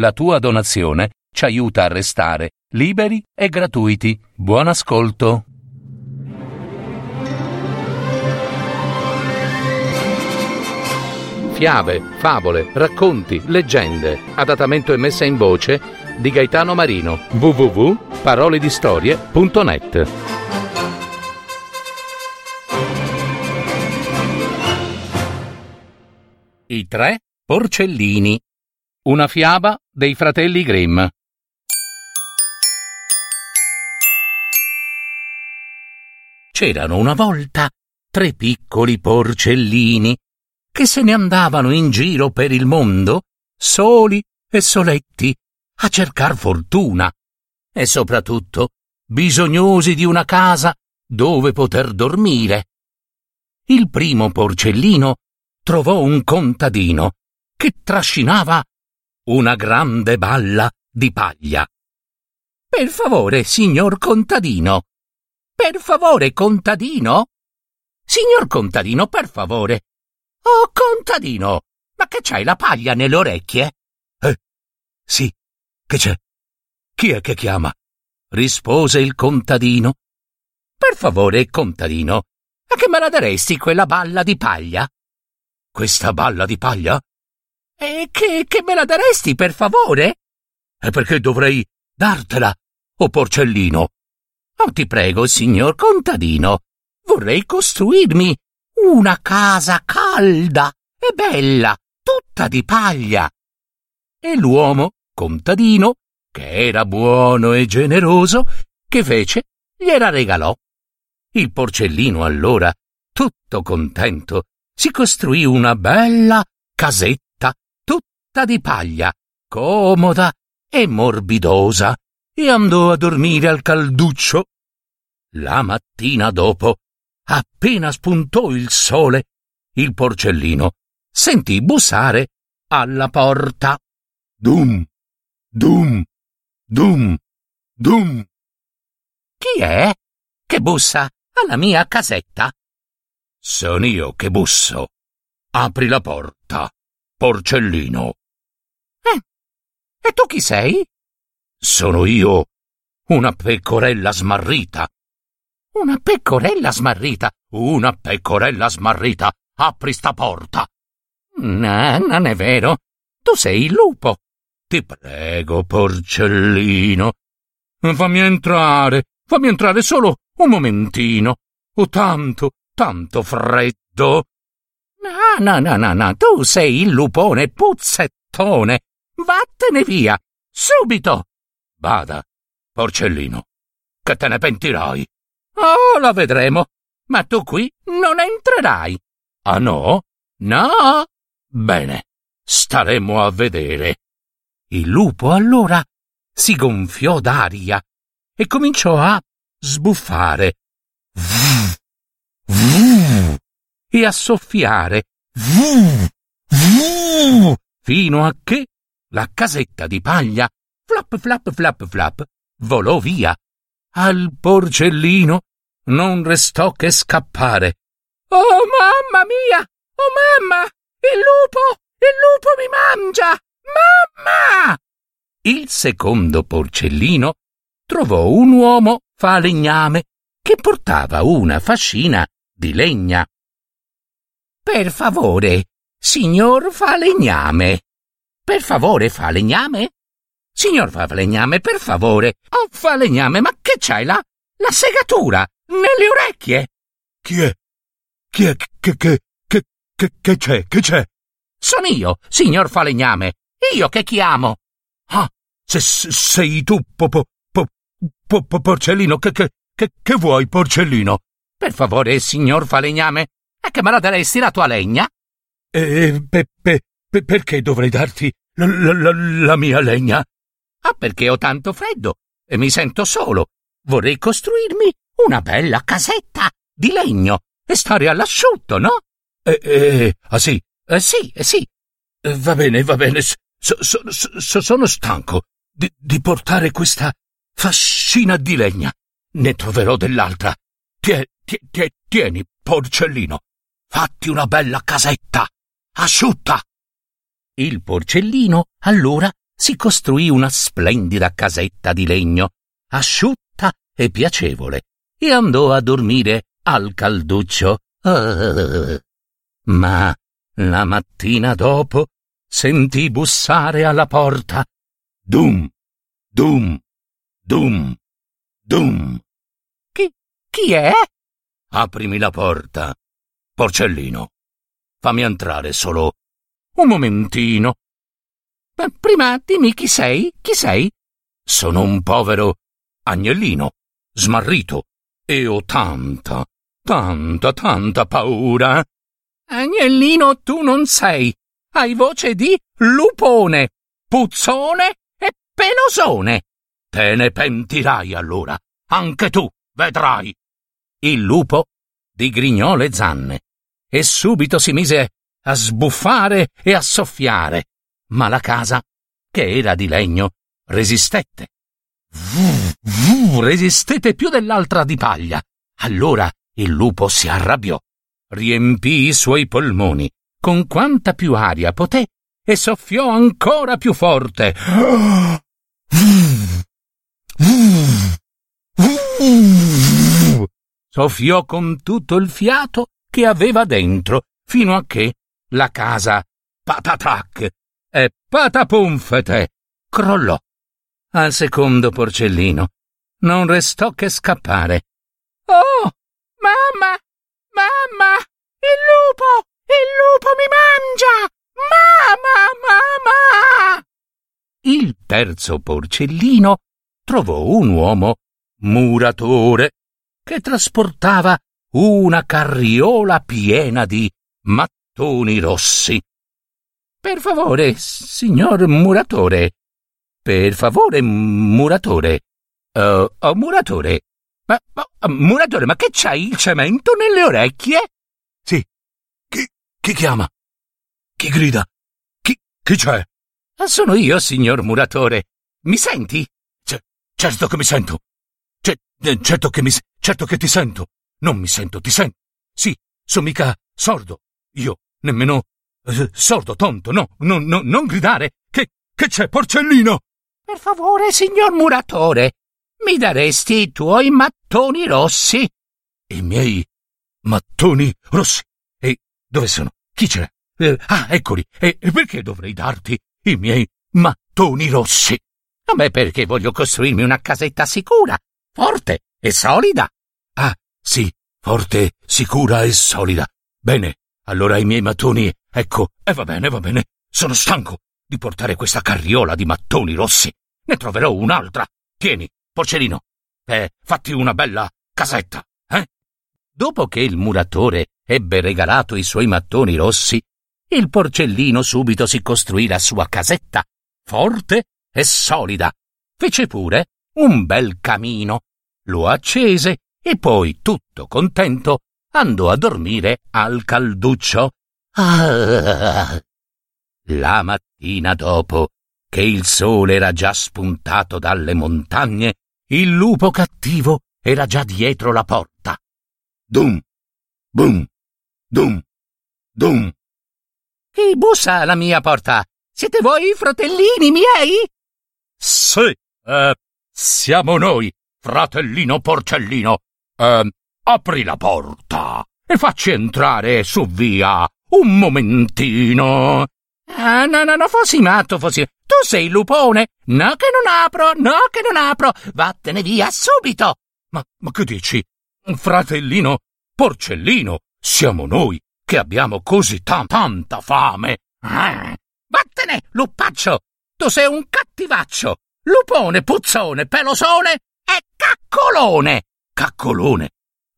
La tua donazione ci aiuta a restare liberi e gratuiti. Buon ascolto. Fiabe, favole, racconti, leggende. Adattamento e messa in voce di Gaetano Marino. www.paroledistorie.net I tre porcellini. Una fiaba dei fratelli Grimm. C'erano una volta tre piccoli porcellini che se ne andavano in giro per il mondo, soli e soletti, a cercar fortuna e soprattutto bisognosi di una casa dove poter dormire. Il primo porcellino trovò un contadino che trascinava una grande balla di paglia. Per favore, signor contadino. Per favore, contadino. Signor contadino, per favore. Oh, contadino, ma che c'hai la paglia nelle orecchie? Eh, sì, che c'è? Chi è che chiama? rispose il contadino. Per favore, contadino, a che me la daresti quella balla di paglia? Questa balla di paglia? E che, che me la daresti, per favore? E perché dovrei dartela, o porcellino? Oh, ti prego, signor contadino, vorrei costruirmi una casa calda e bella, tutta di paglia. E l'uomo, contadino, che era buono e generoso, che fece, gliela regalò. Il porcellino allora, tutto contento, si costruì una bella casetta tutta di paglia, comoda e morbidosa, e andò a dormire al calduccio. La mattina dopo, appena spuntò il sole, il porcellino sentì bussare alla porta. Dum, dum, dum, dum. Chi è che bussa alla mia casetta? Sono io che busso. Apri la porta, porcellino. E tu chi sei? Sono io, una pecorella smarrita. Una pecorella smarrita? Una pecorella smarrita. Apri sta porta. No, non è vero. Tu sei il lupo. Ti prego, porcellino. Fammi entrare. Fammi entrare solo un momentino. Ho tanto, tanto freddo. No, no, no, no, no. Tu sei il lupone puzzettone. Vattene via. Subito. Bada, porcellino, che te ne pentirai. Oh, lo vedremo. Ma tu qui non entrerai. Ah no? No. Bene, staremo a vedere. Il lupo allora si gonfiò d'aria e cominciò a sbuffare Vuh, vuh, e a soffiare vuh. fino a che la casetta di paglia flap flap flap flap volò via. Al porcellino non restò che scappare. Oh mamma mia! Oh mamma! Il lupo! Il lupo mi mangia! Mamma! Il secondo porcellino trovò un uomo falegname che portava una fascina di legna. Per favore, signor falegname. Per favore, falegname? Signor falegname, per favore. Oh, falegname, ma che c'hai là? La segatura nelle orecchie? Chi è? Chi è? Che, che, che, che, che c'è? Che c'è? Sono io, signor falegname. Io che chiamo. Ah, se, se- sei tu, po, po, po, po- po- porcellino, che, che, che, che vuoi, porcellino? Per favore, signor falegname, è che me la daresti la tua legna? E pe, pe- pe- perché dovrei darti la, la- la- mia legna? Ah, perché ho tanto freddo e mi sento solo. Vorrei costruirmi una bella casetta di legno e stare all'asciutto, no? Eh, eh, ah sì, Eh sì, eh sì. Eh, va bene, va bene, so- so- so- sono stanco di, di portare questa fascina di legna. Ne troverò dell'altra. Tie- tie- tie- tieni, porcellino, fatti una bella casetta, asciutta. Il porcellino allora si costruì una splendida casetta di legno, asciutta e piacevole, e andò a dormire al calduccio. Ma la mattina dopo sentì bussare alla porta. Dum, dum, dum, dum. Chi, chi è? Aprimi la porta. Porcellino, fammi entrare solo un momentino. Ma prima dimmi chi sei, chi sei? Sono un povero agnellino, smarrito, e ho tanta, tanta, tanta paura. Agnellino tu non sei. Hai voce di lupone, puzzone e pelosone. Te ne pentirai allora. Anche tu, vedrai. Il lupo digrignò le zanne e subito si mise a sbuffare e a soffiare, ma la casa, che era di legno, resistette. Vuh, vuh, resistette più dell'altra di paglia. Allora il lupo si arrabbiò, riempì i suoi polmoni con quanta più aria poté e soffiò ancora più forte. Soffiò con tutto il fiato che aveva dentro, fino a che la casa patatrac e patapumfete crollò. Al secondo porcellino non restò che scappare. Oh, mamma, mamma, il lupo, il lupo mi mangia! Mamma, mamma! Il terzo porcellino trovò un uomo muratore che trasportava una carriola piena di mattoni rossi. Per favore, signor muratore. Per favore, muratore. Uh, oh, muratore. Ma, ma, muratore, ma che c'hai il cemento nelle orecchie? Sì. Chi, chi chiama? Chi grida? Chi, chi c'è? Sono io, signor muratore. Mi senti? C- certo che mi sento. C- certo che mi, certo che ti sento. Non mi sento, ti sento. Sì, sono mica sordo. Io, nemmeno uh, sordo, tonto, no, no, no, non gridare. Che, che c'è, porcellino? Per favore, signor muratore, mi daresti i tuoi mattoni rossi? I miei mattoni rossi? E dove sono? Chi c'è? Eh, ah, eccoli. E, e perché dovrei darti i miei mattoni rossi? A me perché voglio costruirmi una casetta sicura, forte e solida. Ah, sì, forte, sicura e solida. Bene, allora i miei mattoni, ecco, e va bene, va bene. Sono stanco di portare questa carriola di mattoni rossi. Ne troverò un'altra. Tieni, porcellino, e fatti una bella casetta, eh? Dopo che il muratore ebbe regalato i suoi mattoni rossi, il porcellino subito si costruì la sua casetta, forte e solida. Fece pure un bel camino, lo accese e poi, tutto contento, andò a dormire al calduccio. Ah! La mattina dopo, che il sole era già spuntato dalle montagne, il lupo cattivo era già dietro la porta. Dum, bum, dum, dum. Chi bussa alla mia porta? Siete voi, fratellini miei? Sì, eh, siamo noi, fratellino porcellino. Eh, apri la porta e facci entrare su via un momentino. Ah, no, no, no, fossi matto, fossi. Tu sei il lupone. No, che non apro, no, che non apro. Vattene via subito. Ma, ma che dici? Fratellino porcellino, siamo noi che abbiamo così ta- tanta fame. Ah, vattene, lupaccio! Tu sei un cattivaccio! Lupone, puzzone, pelosone e caccolone! Caccolone?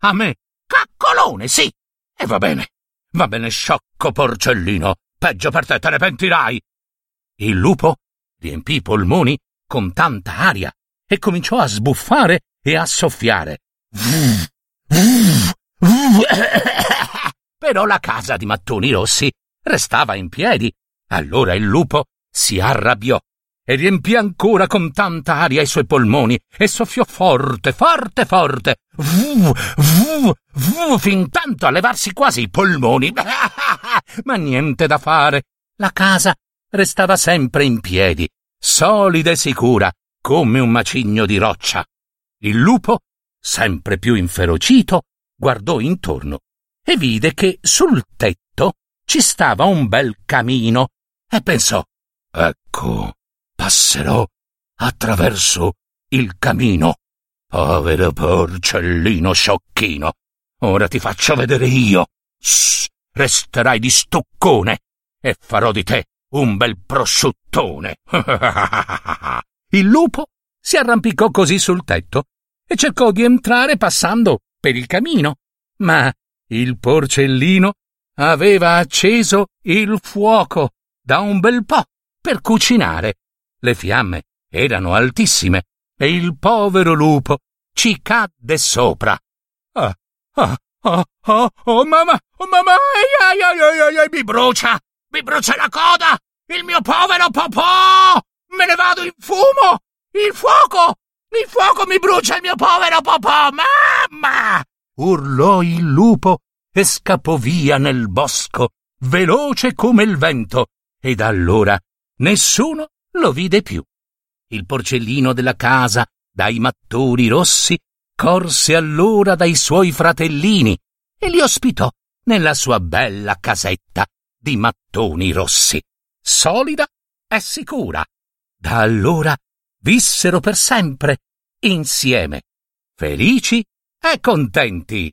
A me? Caccolone, sì! E va bene, va bene, sciocco porcellino. Peggio per te, te ne pentirai. Il lupo riempì i polmoni con tanta aria e cominciò a sbuffare e a soffiare. Però la casa di mattoni rossi restava in piedi. Allora il lupo si arrabbiò e riempì ancora con tanta aria i suoi polmoni e soffiò forte, forte, forte, vu, vu, vu, fin tanto a levarsi quasi i polmoni. Ma niente da fare. La casa restava sempre in piedi, solida e sicura come un macigno di roccia. Il lupo, sempre più inferocito, guardò intorno e vide che sul tetto ci stava un bel camino e pensò Ecco, passerò attraverso il camino. Povero porcellino sciocchino. Ora ti faccio vedere io. Shh, resterai di stoccone e farò di te un bel prosciuttone. il lupo si arrampicò così sul tetto e cercò di entrare passando per il camino, ma il porcellino aveva acceso il fuoco da un bel po' per cucinare. Le fiamme erano altissime e il povero lupo ci cadde sopra. Ah, ah, ah, ah, oh mamma, oh mamma, ai, ai, ai, ai, ai, mi brucia, mi brucia la coda, il mio povero popò, me ne vado in fumo, il fuoco, il fuoco mi brucia il mio povero popò, mamma! urlò il lupo e scappò via nel bosco, veloce come il vento, ed allora nessuno lo vide più. Il porcellino della casa, dai mattoni rossi, corse allora dai suoi fratellini e li ospitò nella sua bella casetta di mattoni rossi, solida e sicura. Da allora vissero per sempre insieme, felici e contenti.